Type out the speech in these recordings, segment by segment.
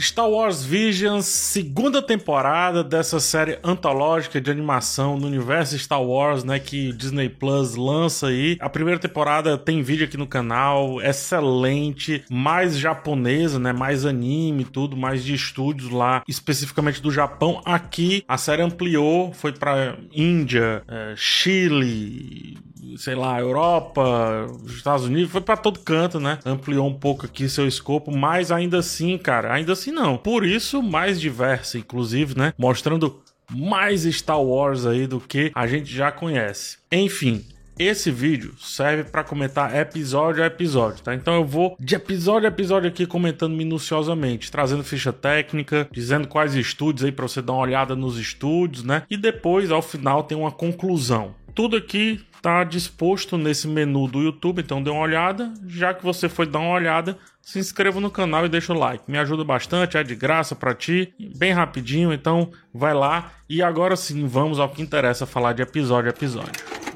Star Wars Visions, segunda temporada dessa série antológica de animação no universo Star Wars, né, que Disney Plus lança aí. A primeira temporada tem vídeo aqui no canal, excelente, mais japonesa, né, mais anime, tudo, mais de estúdios lá, especificamente do Japão. Aqui a série ampliou, foi para Índia, é, Chile, sei lá, Europa, Estados Unidos, foi para todo canto, né? Ampliou um pouco aqui seu escopo, mas ainda assim, cara, ainda assim não. Por isso, mais diversa, inclusive, né? Mostrando mais Star Wars aí do que a gente já conhece. Enfim, esse vídeo serve para comentar episódio a episódio, tá? Então eu vou de episódio a episódio aqui comentando minuciosamente, trazendo ficha técnica, dizendo quais estúdios aí para você dar uma olhada nos estúdios, né? E depois ao final tem uma conclusão. Tudo aqui tá disposto nesse menu do YouTube, então dê uma olhada. Já que você foi dar uma olhada, se inscreva no canal e deixa o like. Me ajuda bastante, é de graça para ti, bem rapidinho, então vai lá. E agora sim, vamos ao que interessa falar de episódio a episódio.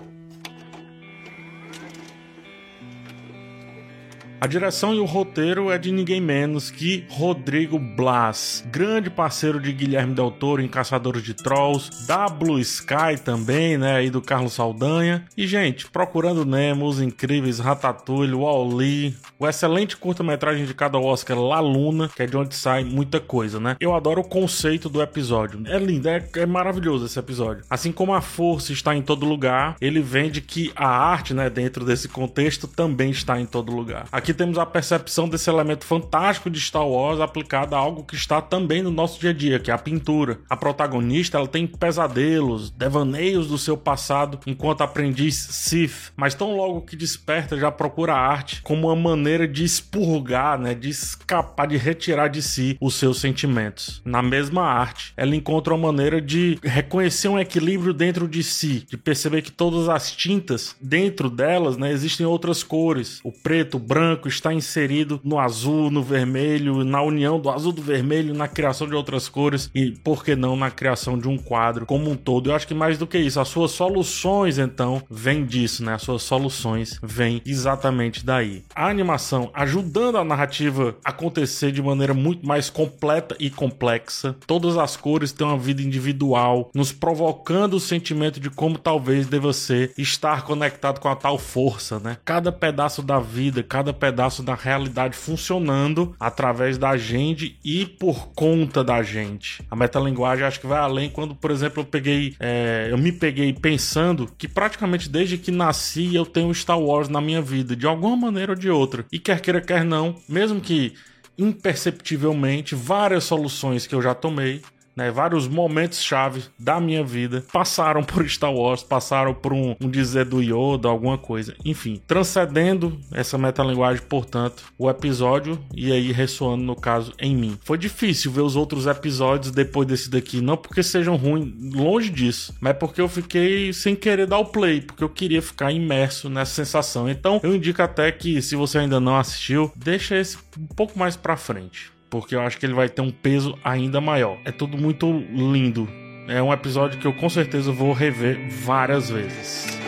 A direção e o roteiro é de ninguém menos que Rodrigo Blas, grande parceiro de Guilherme Del Toro em Caçadores de Trolls, da Blue Sky também, né, aí do Carlos Saldanha. E gente, Procurando Nemo, os incríveis Ratatouille, Wall-E, o excelente curta-metragem de cada Oscar La Luna, que é de onde sai muita coisa, né? Eu adoro o conceito do episódio. É lindo, é, é maravilhoso esse episódio. Assim como a força está em todo lugar, ele vende que a arte, né, dentro desse contexto também está em todo lugar. Aqui temos a percepção desse elemento fantástico de Star Wars aplicado a algo que está também no nosso dia a dia, que é a pintura. A protagonista ela tem pesadelos, devaneios do seu passado enquanto aprendiz Sith, mas tão logo que desperta já procura a arte como uma maneira de expurgar, né, de escapar, de retirar de si os seus sentimentos. Na mesma arte, ela encontra uma maneira de reconhecer um equilíbrio dentro de si, de perceber que todas as tintas dentro delas, né, existem outras cores, o preto, o branco branco está inserido no azul, no vermelho, na união do azul do vermelho, na criação de outras cores e, por que não, na criação de um quadro como um todo. Eu acho que mais do que isso, as suas soluções, então, vêm disso, né? As suas soluções vêm exatamente daí. A animação ajudando a narrativa a acontecer de maneira muito mais completa e complexa. Todas as cores têm uma vida individual, nos provocando o sentimento de como talvez deva ser estar conectado com a tal força, né? Cada pedaço da vida, cada pedaço da realidade funcionando através da gente e por conta da gente. A metalinguagem acho que vai além quando, por exemplo, eu peguei, é, eu me peguei pensando que praticamente desde que nasci eu tenho Star Wars na minha vida, de alguma maneira ou de outra. E quer queira, quer não, mesmo que imperceptivelmente, várias soluções que eu já tomei né, vários momentos chave da minha vida passaram por Star Wars, passaram por um, um dizer do Yoda, alguma coisa. Enfim, transcendendo essa metalinguagem, portanto, o episódio e aí ressoando no caso em mim. Foi difícil ver os outros episódios depois desse daqui, não porque sejam ruins, longe disso, mas porque eu fiquei sem querer dar o play, porque eu queria ficar imerso nessa sensação. Então, eu indico até que se você ainda não assistiu, deixa esse um pouco mais para frente porque eu acho que ele vai ter um peso ainda maior. É tudo muito lindo. É um episódio que eu com certeza vou rever várias vezes.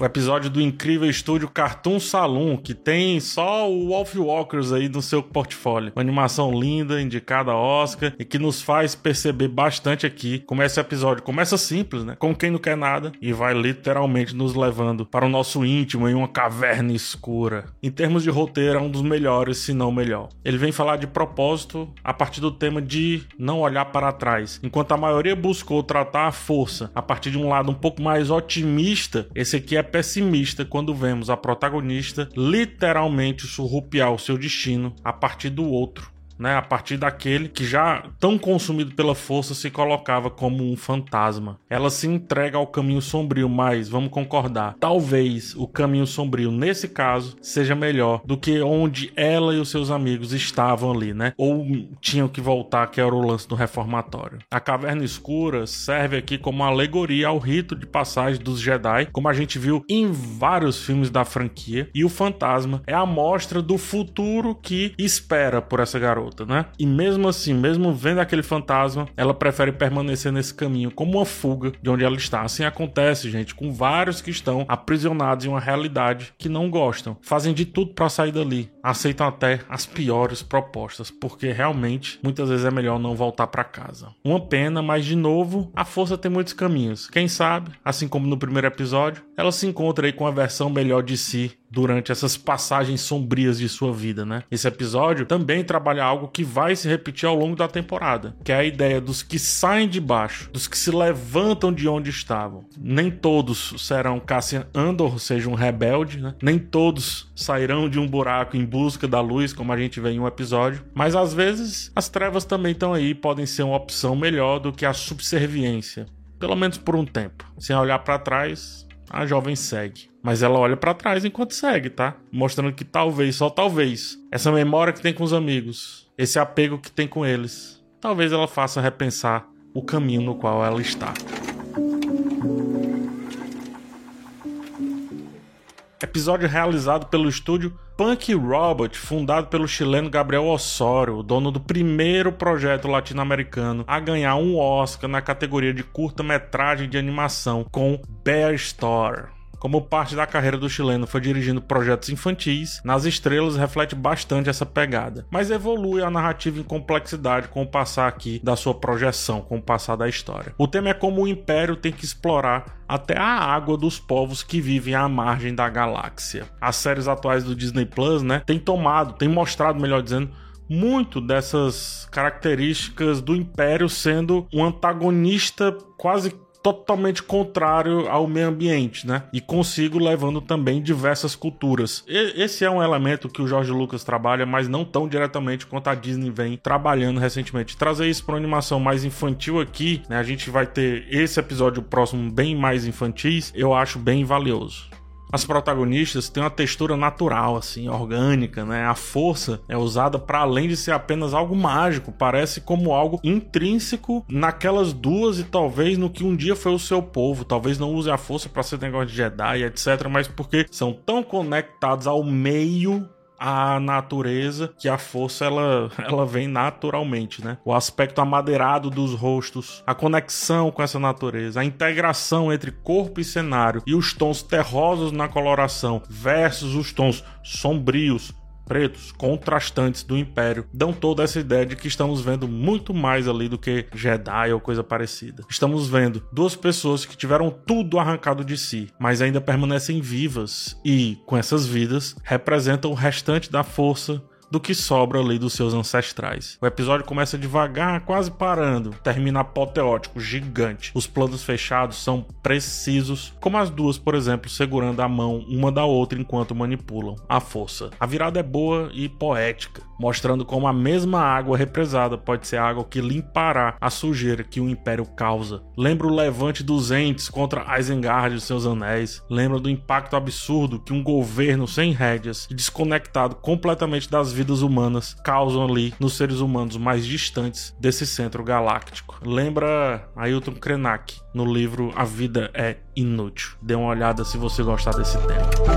O episódio do incrível estúdio Cartoon Saloon, que tem só o Wolf Walkers aí no seu portfólio. Uma animação linda, indicada a Oscar, e que nos faz perceber bastante aqui como esse episódio começa simples, né? Com quem não quer nada, e vai literalmente nos levando para o nosso íntimo em uma caverna escura. Em termos de roteiro, é um dos melhores, se não melhor. Ele vem falar de propósito a partir do tema de não olhar para trás. Enquanto a maioria buscou tratar a força a partir de um lado um pouco mais otimista, esse aqui é pessimista quando vemos a protagonista literalmente surrupiar o seu destino a partir do outro né, a partir daquele que já tão consumido pela força se colocava como um fantasma. Ela se entrega ao caminho sombrio, mas vamos concordar, talvez o caminho sombrio nesse caso seja melhor do que onde ela e os seus amigos estavam ali, né? Ou tinham que voltar, que era o lance do reformatório. A caverna escura serve aqui como alegoria ao rito de passagem dos Jedi, como a gente viu em vários filmes da franquia, e o fantasma é a mostra do futuro que espera por essa garota garota, né? E mesmo assim, mesmo vendo aquele fantasma, ela prefere permanecer nesse caminho como uma fuga de onde ela está. Assim acontece, gente, com vários que estão aprisionados em uma realidade que não gostam. Fazem de tudo para sair dali. Aceitam até as piores propostas, porque realmente muitas vezes é melhor não voltar para casa. Uma pena, mas de novo, a força tem muitos caminhos. Quem sabe, assim como no primeiro episódio, ela se encontra aí com a versão melhor de si durante essas passagens sombrias de sua vida, né? Esse episódio também trabalha algo que vai se repetir ao longo da temporada, que é a ideia dos que saem de baixo, dos que se levantam de onde estavam. Nem todos serão Cassian Andor, seja um rebelde, né? Nem todos sairão de um buraco em busca da luz, como a gente vê em um episódio, mas às vezes as trevas também estão aí, podem ser uma opção melhor do que a subserviência, pelo menos por um tempo. Sem olhar para trás, a jovem segue. Mas ela olha para trás enquanto segue, tá? Mostrando que talvez, só talvez, essa memória que tem com os amigos, esse apego que tem com eles, talvez ela faça repensar o caminho no qual ela está. Episódio realizado pelo estúdio Punk Robot, fundado pelo chileno Gabriel Osório, dono do primeiro projeto latino-americano a ganhar um Oscar na categoria de curta-metragem de animação com Bear Store. Como parte da carreira do chileno foi dirigindo projetos infantis, Nas Estrelas reflete bastante essa pegada, mas evolui a narrativa em complexidade com o passar aqui da sua projeção, com o passar da história. O tema é como o Império tem que explorar até a água dos povos que vivem à margem da galáxia. As séries atuais do Disney Plus, né, tem tomado, tem mostrado, melhor dizendo, muito dessas características do Império sendo um antagonista quase totalmente contrário ao meio ambiente, né? E consigo levando também diversas culturas. E esse é um elemento que o Jorge Lucas trabalha, mas não tão diretamente quanto a Disney vem trabalhando recentemente. Trazer isso para uma animação mais infantil aqui, né? A gente vai ter esse episódio próximo bem mais infantis, eu acho bem valioso. As protagonistas têm uma textura natural, assim, orgânica, né? A força é usada para além de ser apenas algo mágico, parece como algo intrínseco naquelas duas e talvez no que um dia foi o seu povo. Talvez não use a força para ser negócio de Jedi, etc, mas porque são tão conectados ao meio a natureza que a força ela, ela vem naturalmente, né? O aspecto amadeirado dos rostos, a conexão com essa natureza, a integração entre corpo e cenário e os tons terrosos na coloração versus os tons sombrios, pretos, contrastantes do Império, dão toda essa ideia de que estamos vendo muito mais ali do que Jedi ou coisa parecida. Estamos vendo duas pessoas que tiveram tudo arrancado de si, mas ainda permanecem vivas e, com essas vidas, representam o restante da força do que sobra ali dos seus ancestrais. O episódio começa devagar, quase parando, termina apoteótico, gigante. Os planos fechados são precisos, como as duas, por exemplo, segurando a mão uma da outra enquanto manipulam a força. A virada é boa e poética, mostrando como a mesma água represada pode ser água que limpará a sujeira que o Império causa. Lembra o levante dos entes contra Isengard e seus anéis. Lembra do impacto absurdo que um governo sem rédeas e desconectado completamente das vidas humanas causam ali nos seres humanos mais distantes desse centro galáctico. Lembra Ailton Krenak no livro A Vida é Inútil. Dê uma olhada se você gostar desse tema.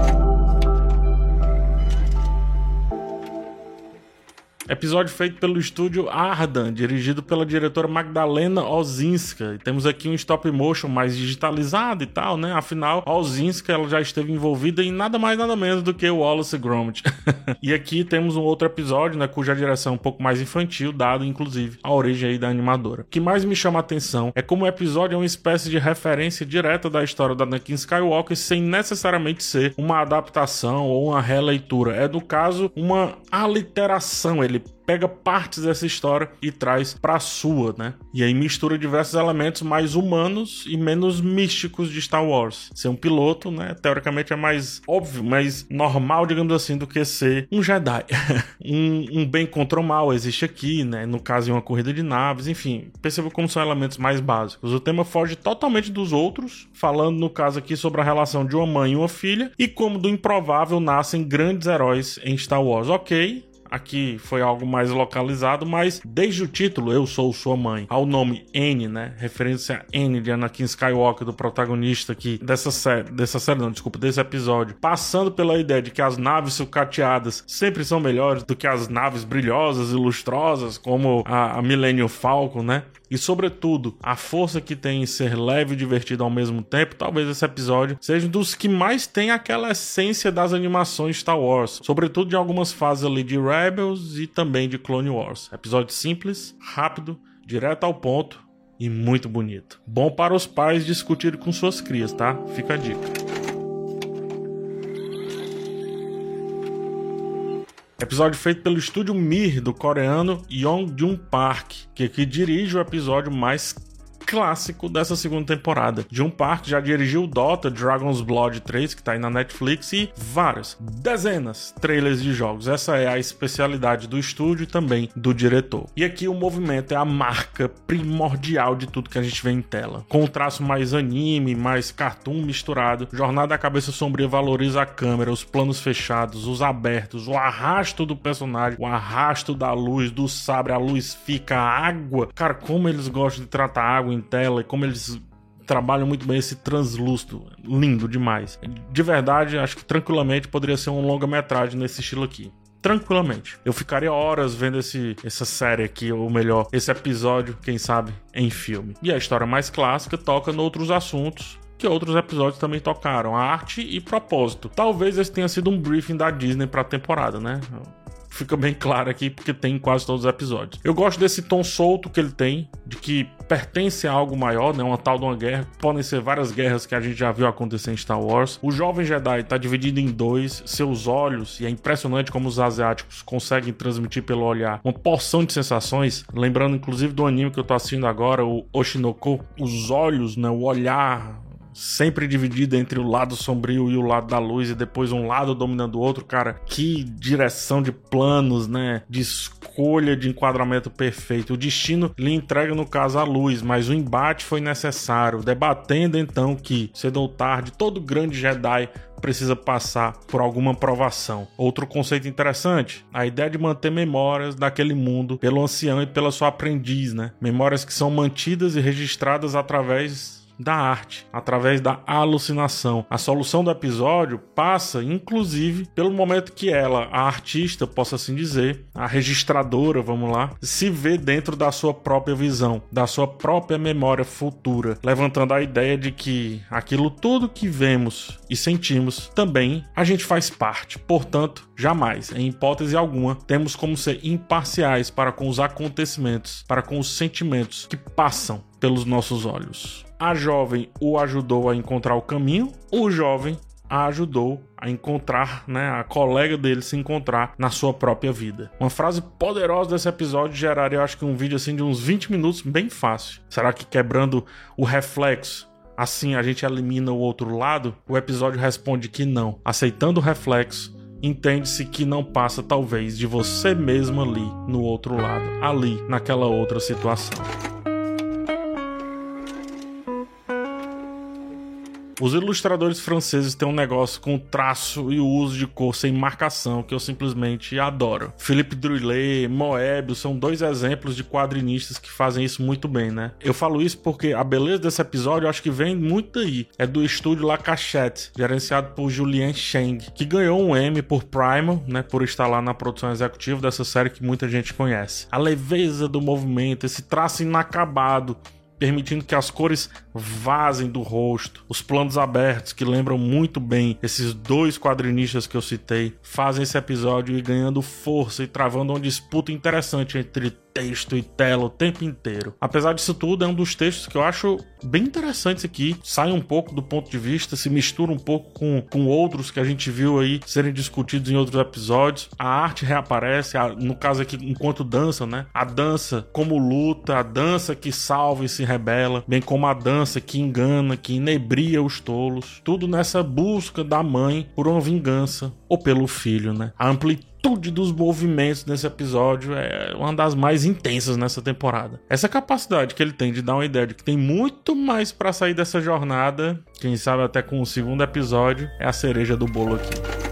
Episódio feito pelo estúdio Ardan, dirigido pela diretora Magdalena Ozinska. E temos aqui um stop motion mais digitalizado e tal, né? Afinal, Ozinska ela já esteve envolvida em nada mais nada menos do que o Wallace Gromit. e aqui temos um outro episódio, né, cuja direção é um pouco mais infantil, dado inclusive a origem aí da animadora. O que mais me chama a atenção é como o episódio é uma espécie de referência direta da história da Anakin Skywalker sem necessariamente ser uma adaptação ou uma releitura. É no caso uma aliteração, ele pega partes dessa história e traz para sua, né? E aí mistura diversos elementos mais humanos e menos místicos de Star Wars. Ser um piloto, né, teoricamente é mais óbvio, mais normal, digamos assim, do que ser um Jedi. um, um, bem contra o mal existe aqui, né? No caso, em uma corrida de naves, enfim, perceba como são elementos mais básicos. O tema foge totalmente dos outros, falando no caso aqui sobre a relação de uma mãe e uma filha e como do improvável nascem grandes heróis em Star Wars. Ok, Aqui foi algo mais localizado, mas desde o título Eu Sou Sua Mãe, ao nome N, né? Referência a N de Anakin Skywalker, do protagonista aqui dessa série, dessa série não, desculpa, desse episódio, passando pela ideia de que as naves sucateadas sempre são melhores do que as naves brilhosas e lustrosas, como a, a Millennium Falcon, né? E, sobretudo, a força que tem em ser leve e divertido ao mesmo tempo, talvez esse episódio seja um dos que mais tem aquela essência das animações Star Wars, sobretudo de algumas fases ali de Rebels e também de Clone Wars. Episódio simples, rápido, direto ao ponto e muito bonito. Bom para os pais discutirem com suas crias, tá? Fica a dica. Episódio feito pelo estúdio Mir do coreano Yong Jun Park, que, que dirige o episódio mais clássico dessa segunda temporada. Jun Park já dirigiu Dota, Dragon's Blood 3, que tá aí na Netflix, e várias, dezenas trailers de jogos. Essa é a especialidade do estúdio e também do diretor. E aqui o movimento é a marca primordial de tudo que a gente vê em tela. Com o traço mais anime, mais cartoon misturado, Jornada da Cabeça Sombria valoriza a câmera, os planos fechados, os abertos, o arrasto do personagem, o arrasto da luz, do sabre, a luz fica, a água. Cara, como eles gostam de tratar água em tela e como eles trabalham muito bem esse translúcido, lindo demais. De verdade, acho que tranquilamente poderia ser um longa-metragem nesse estilo aqui. Tranquilamente. Eu ficaria horas vendo esse, essa série aqui, ou melhor, esse episódio, quem sabe, em filme. E a história mais clássica toca em outros assuntos que outros episódios também tocaram, arte e propósito. Talvez esse tenha sido um briefing da Disney para a temporada, né? Fica bem claro aqui porque tem em quase todos os episódios. Eu gosto desse tom solto que ele tem, de que pertence a algo maior, né? Uma tal de uma guerra. Podem ser várias guerras que a gente já viu acontecer em Star Wars. O jovem Jedi está dividido em dois, seus olhos, e é impressionante como os asiáticos conseguem transmitir pelo olhar uma porção de sensações. Lembrando, inclusive, do anime que eu tô assistindo agora, o Oshinoko. Os olhos, né? O olhar sempre dividido entre o lado sombrio e o lado da luz e depois um lado dominando o outro, cara, que direção de planos, né? De escolha de enquadramento perfeito. O destino lhe entrega no caso a luz, mas o embate foi necessário, debatendo então que cedo ou tarde todo grande Jedi precisa passar por alguma provação. Outro conceito interessante, a ideia de manter memórias daquele mundo pelo ancião e pela sua aprendiz, né? Memórias que são mantidas e registradas através da arte, através da alucinação. A solução do episódio passa, inclusive, pelo momento que ela, a artista, possa assim dizer, a registradora, vamos lá, se vê dentro da sua própria visão, da sua própria memória futura, levantando a ideia de que aquilo tudo que vemos e sentimos também a gente faz parte. Portanto, jamais, em hipótese alguma, temos como ser imparciais para com os acontecimentos, para com os sentimentos que passam pelos nossos olhos. A jovem o ajudou a encontrar o caminho, o jovem a ajudou a encontrar, né, a colega dele se encontrar na sua própria vida. Uma frase poderosa desse episódio geraria, eu acho que um vídeo assim de uns 20 minutos bem fácil. Será que quebrando o reflexo Assim a gente elimina o outro lado? O episódio responde que não. Aceitando o reflexo, entende-se que não passa talvez de você mesmo ali no outro lado, ali naquela outra situação. Os ilustradores franceses têm um negócio com traço e o uso de cor sem marcação que eu simplesmente adoro. Philippe Druillet, Moebius são dois exemplos de quadrinistas que fazem isso muito bem, né? Eu falo isso porque a beleza desse episódio eu acho que vem muito aí. É do estúdio La Cachette, gerenciado por Julien Cheng, que ganhou um M por Primal, né? Por estar lá na produção executiva dessa série que muita gente conhece. A leveza do movimento, esse traço inacabado permitindo que as cores vazem do rosto. Os planos abertos, que lembram muito bem esses dois quadrinistas que eu citei, fazem esse episódio ir ganhando força e travando uma disputa interessante entre texto e tela o tempo inteiro. Apesar disso tudo, é um dos textos que eu acho bem interessantes aqui. Sai um pouco do ponto de vista, se mistura um pouco com, com outros que a gente viu aí serem discutidos em outros episódios. A arte reaparece, a, no caso aqui, enquanto dança, né? A dança como luta, a dança que salva e se rebela, bem como a dança que engana, que inebria os tolos. Tudo nessa busca da mãe por uma vingança ou pelo filho, né? A amplitude dos movimentos nesse episódio é uma das mais intensas nessa temporada. Essa capacidade que ele tem de dar uma ideia de que tem muito mais para sair dessa jornada, quem sabe até com o segundo episódio, é a cereja do bolo aqui.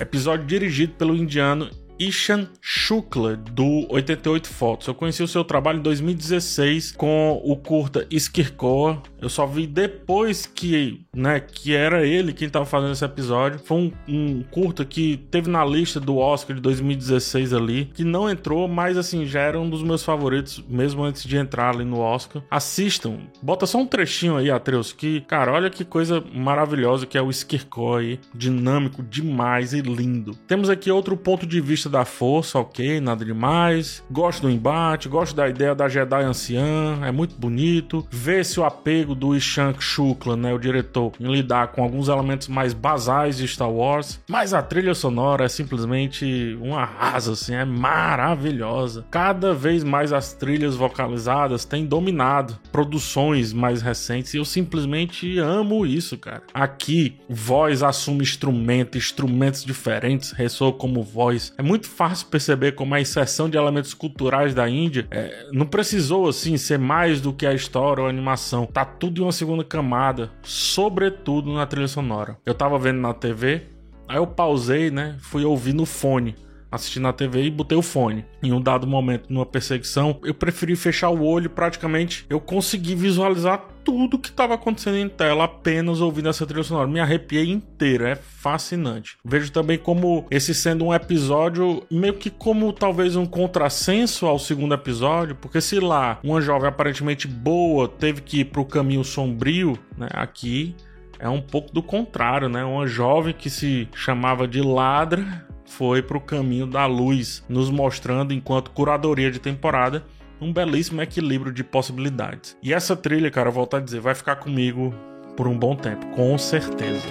Episódio dirigido pelo indiano Ishan Shukla, do 88 Fotos. Eu conheci o seu trabalho em 2016 com o curta Skirkoa. Eu só vi depois que, né, que era ele quem estava fazendo esse episódio. Foi um, um, curta que teve na lista do Oscar de 2016 ali, que não entrou, mas assim, já era um dos meus favoritos, mesmo antes de entrar ali no Oscar. Assistam. Bota só um trechinho aí, Atreus, que, cara, olha que coisa maravilhosa que é o Skirkoa aí. Dinâmico demais e lindo. Temos aqui outro ponto de vista da força, ok, nada demais. Gosto do embate, gosto da ideia da Jedi anciã, é muito bonito. Vê-se o apego do Ishank Shukla, né, o diretor, em lidar com alguns elementos mais basais de Star Wars. Mas a trilha sonora é simplesmente um arraso, assim, é maravilhosa. Cada vez mais as trilhas vocalizadas têm dominado produções mais recentes e eu simplesmente amo isso, cara. Aqui, voz assume instrumento, instrumentos diferentes ressoam como voz. É muito muito fácil perceber como a inserção de elementos culturais da Índia é, não precisou assim ser mais do que a história ou a animação. Tá tudo em uma segunda camada, sobretudo na trilha sonora. Eu tava vendo na TV, aí eu pausei, né? Fui ouvir no fone assistindo na TV e botei o fone. Em um dado momento, numa perseguição, eu preferi fechar o olho praticamente eu consegui visualizar tudo que estava acontecendo em tela apenas ouvindo essa trilha sonora. Me arrepiei inteiro, é fascinante. Vejo também como esse sendo um episódio meio que como talvez um contrassenso ao segundo episódio, porque se lá uma jovem aparentemente boa teve que ir para o caminho sombrio, né, aqui é um pouco do contrário, né? Uma jovem que se chamava de ladra foi para o caminho da luz, nos mostrando, enquanto curadoria de temporada, um belíssimo equilíbrio de possibilidades. E essa trilha, cara, volto a dizer, vai ficar comigo por um bom tempo, com certeza.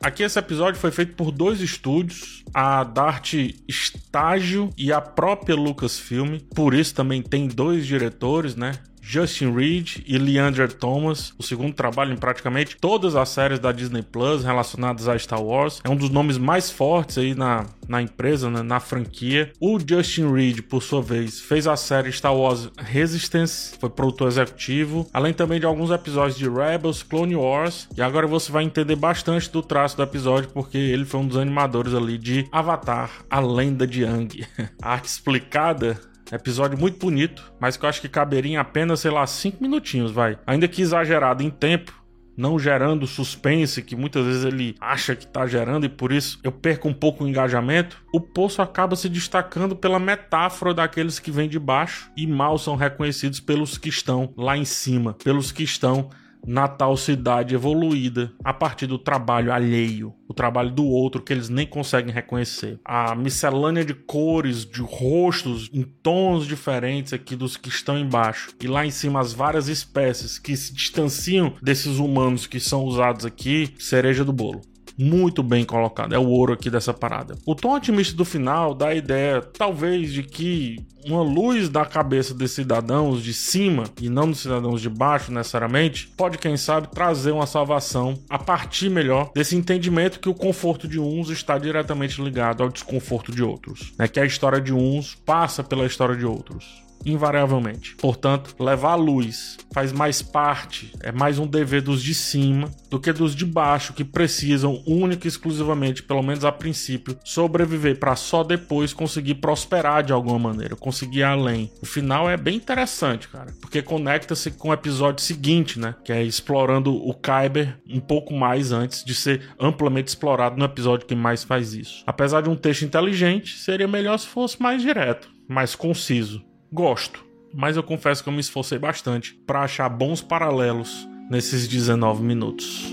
Aqui esse episódio foi feito por dois estúdios, a Dart Estágio e a própria Lucasfilm. Por isso também tem dois diretores, né? Justin Reed e Leander Thomas, o segundo trabalho em praticamente todas as séries da Disney Plus relacionadas a Star Wars. É um dos nomes mais fortes aí na, na empresa, né, na franquia. O Justin Reed, por sua vez, fez a série Star Wars Resistance, foi produtor executivo, além também de alguns episódios de Rebels, Clone Wars, e agora você vai entender bastante do traço do episódio, porque ele foi um dos animadores ali de Avatar, a lenda de Aang. A arte explicada Episódio muito bonito, mas que eu acho que caberia em apenas, sei lá, 5 minutinhos, vai. Ainda que exagerado em tempo, não gerando suspense que muitas vezes ele acha que está gerando e por isso eu perco um pouco o engajamento, o poço acaba se destacando pela metáfora daqueles que vêm de baixo e mal são reconhecidos pelos que estão lá em cima, pelos que estão na tal cidade evoluída a partir do trabalho alheio, o trabalho do outro que eles nem conseguem reconhecer. A miscelânea de cores, de rostos em tons diferentes aqui dos que estão embaixo e lá em cima as várias espécies que se distanciam desses humanos que são usados aqui, cereja do bolo muito bem colocado. É o ouro aqui dessa parada. O tom otimista do final dá a ideia, talvez, de que uma luz da cabeça desses cidadãos de cima e não dos cidadãos de baixo necessariamente, pode, quem sabe, trazer uma salvação a partir melhor desse entendimento que o conforto de uns está diretamente ligado ao desconforto de outros. Né? Que a história de uns passa pela história de outros invariavelmente. Portanto, levar a luz faz mais parte, é mais um dever dos de cima do que dos de baixo que precisam única e exclusivamente, pelo menos a princípio, sobreviver para só depois conseguir prosperar de alguma maneira, conseguir ir além. O final é bem interessante, cara, porque conecta-se com o episódio seguinte, né, que é explorando o Kyber um pouco mais antes de ser amplamente explorado no episódio que mais faz isso. Apesar de um texto inteligente, seria melhor se fosse mais direto, mais conciso. Gosto, mas eu confesso que eu me esforcei bastante para achar bons paralelos nesses 19 minutos.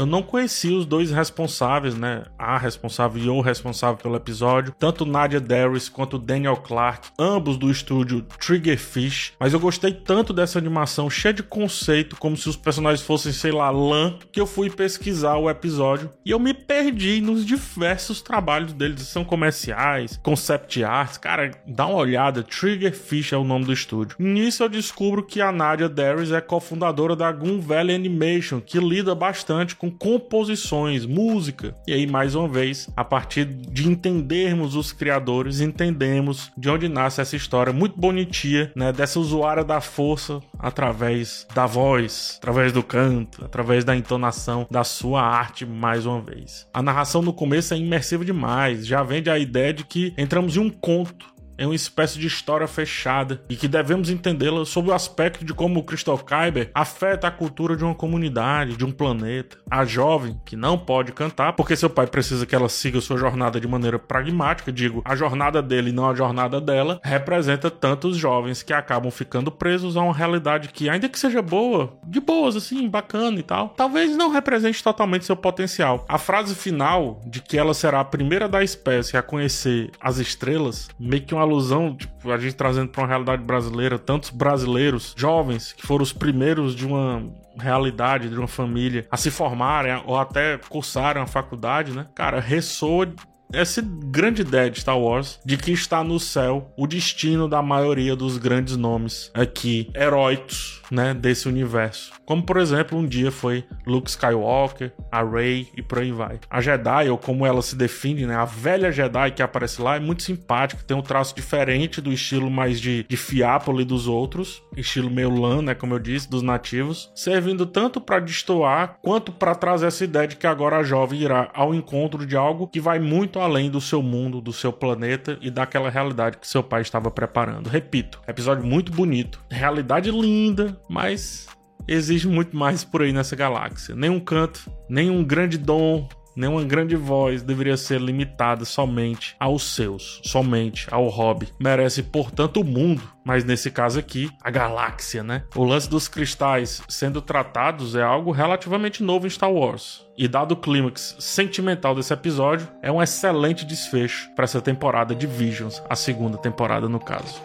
Eu não conheci os dois responsáveis, né? A responsável e o responsável pelo episódio, tanto Nadia Darius quanto Daniel Clark, ambos do estúdio Triggerfish, mas eu gostei tanto dessa animação cheia de conceito, como se os personagens fossem, sei lá, lã, que eu fui pesquisar o episódio e eu me perdi nos diversos trabalhos deles. São comerciais, concept arts, cara, dá uma olhada, Triggerfish é o nome do estúdio. Nisso eu descubro que a Nadia Darius é cofundadora da Goon Valley Animation, que lida bastante com composições, música. E aí, mais uma vez, a partir de entendermos os criadores, entendemos de onde nasce essa história muito bonitinha, né? Dessa usuária da força através da voz, através do canto, através da entonação da sua arte mais uma vez. A narração no começo é imersiva demais, já vende a ideia de que entramos em um conto é uma espécie de história fechada e que devemos entendê-la sob o aspecto de como o Christoph Kaiber afeta a cultura de uma comunidade, de um planeta. A jovem, que não pode cantar, porque seu pai precisa que ela siga sua jornada de maneira pragmática, digo, a jornada dele não a jornada dela, representa tantos jovens que acabam ficando presos a uma realidade que, ainda que seja boa, de boas, assim, bacana e tal, talvez não represente totalmente seu potencial. A frase final de que ela será a primeira da espécie a conhecer as estrelas, meio que uma alusão, tipo, a gente trazendo para uma realidade brasileira, tantos brasileiros jovens que foram os primeiros de uma realidade, de uma família a se formarem ou até cursarem a faculdade, né? Cara, ressoa essa grande ideia de Star Wars de que está no céu o destino da maioria dos grandes nomes aqui, heróicos, né, desse universo. Como, por exemplo, um dia foi Luke Skywalker, a Rey e por aí vai. A Jedi, ou como ela se define, né, a velha Jedi que aparece lá, é muito simpática, tem um traço diferente do estilo mais de, de Fiápoli dos outros, estilo meio lã, né, como eu disse, dos nativos, servindo tanto para destoar quanto para trazer essa ideia de que agora a jovem irá ao encontro de algo que vai além do seu mundo, do seu planeta e daquela realidade que seu pai estava preparando. Repito, episódio muito bonito, realidade linda, mas exige muito mais por aí nessa galáxia. Nenhum canto, nenhum grande dom, nenhuma grande voz deveria ser limitada somente aos seus, somente ao hobby. Merece, portanto, o mundo, mas nesse caso aqui, a galáxia, né? O lance dos cristais sendo tratados é algo relativamente novo em Star Wars. E dado o clímax sentimental desse episódio, é um excelente desfecho para essa temporada de Visions, a segunda temporada no caso.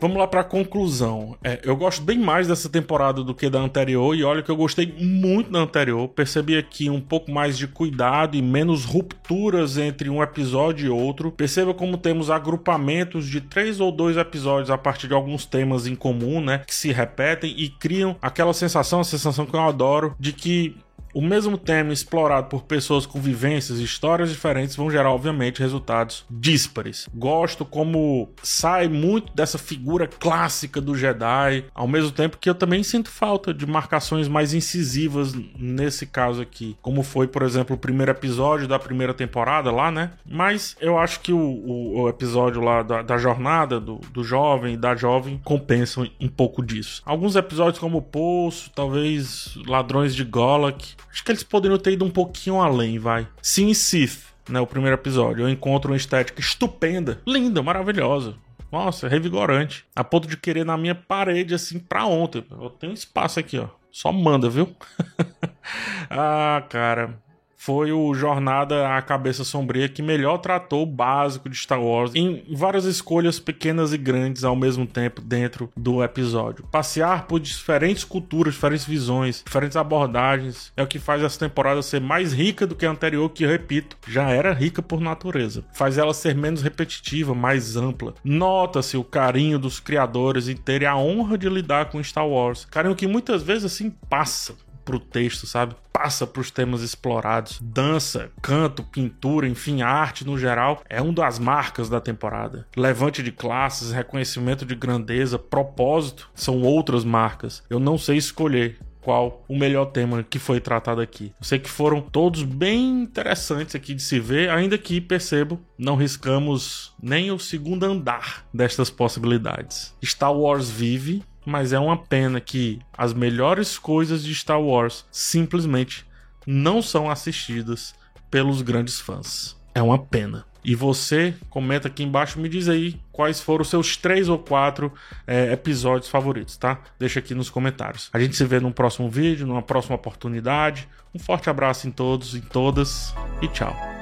Vamos lá para a conclusão. É, eu gosto bem mais dessa temporada do que da anterior, e olha que eu gostei muito da anterior. Percebi aqui um pouco mais de cuidado e menos rupturas entre um episódio e outro. Perceba como temos agrupamentos de três ou dois episódios a partir de alguns temas em comum, né? Que se repetem e criam aquela sensação, a sensação que eu adoro, de que o mesmo tema explorado por pessoas com vivências e histórias diferentes vão gerar, obviamente, resultados díspares. Gosto como sai muito dessa figura clássica do Jedi, ao mesmo tempo que eu também sinto falta de marcações mais incisivas nesse caso aqui, como foi, por exemplo, o primeiro episódio da primeira temporada lá, né? Mas eu acho que o, o, episódio lá da, da jornada do, do jovem e da jovem compensam um pouco disso. Alguns episódios, como o Poço, talvez Ladrões de Golak, Acho que eles poderiam ter ido um pouquinho além, vai. Sim Sith, né? O primeiro episódio. Eu encontro uma estética estupenda, linda, maravilhosa. Nossa, revigorante. A ponto de querer na minha parede, assim, pra ontem. Eu tenho espaço aqui, ó. Só manda, viu? ah, cara foi o Jornada à Cabeça Sombria que melhor tratou o básico de Star Wars em várias escolhas pequenas e grandes ao mesmo tempo dentro do episódio. Passear por diferentes culturas, diferentes visões, diferentes abordagens é o que faz essa temporada ser mais rica do que a anterior, que, repito, já era rica por natureza. Faz ela ser menos repetitiva, mais ampla. Nota-se o carinho dos criadores em terem a honra de lidar com Star Wars. Carinho que muitas vezes assim passa pro texto, sabe? Passa pros temas explorados. Dança, canto, pintura, enfim, arte no geral é uma das marcas da temporada. Levante de classes, reconhecimento de grandeza, propósito são outras marcas. Eu não sei escolher qual o melhor tema que foi tratado aqui. Eu sei que foram todos bem interessantes aqui de se ver, ainda que percebo, não riscamos nem o segundo andar destas possibilidades. Star Wars vive mas é uma pena que as melhores coisas de Star Wars simplesmente não são assistidas pelos grandes fãs. É uma pena. E você comenta aqui embaixo, me diz aí quais foram os seus três ou quatro é, episódios favoritos, tá? Deixa aqui nos comentários. A gente se vê num próximo vídeo, numa próxima oportunidade. Um forte abraço em todos e todas e tchau.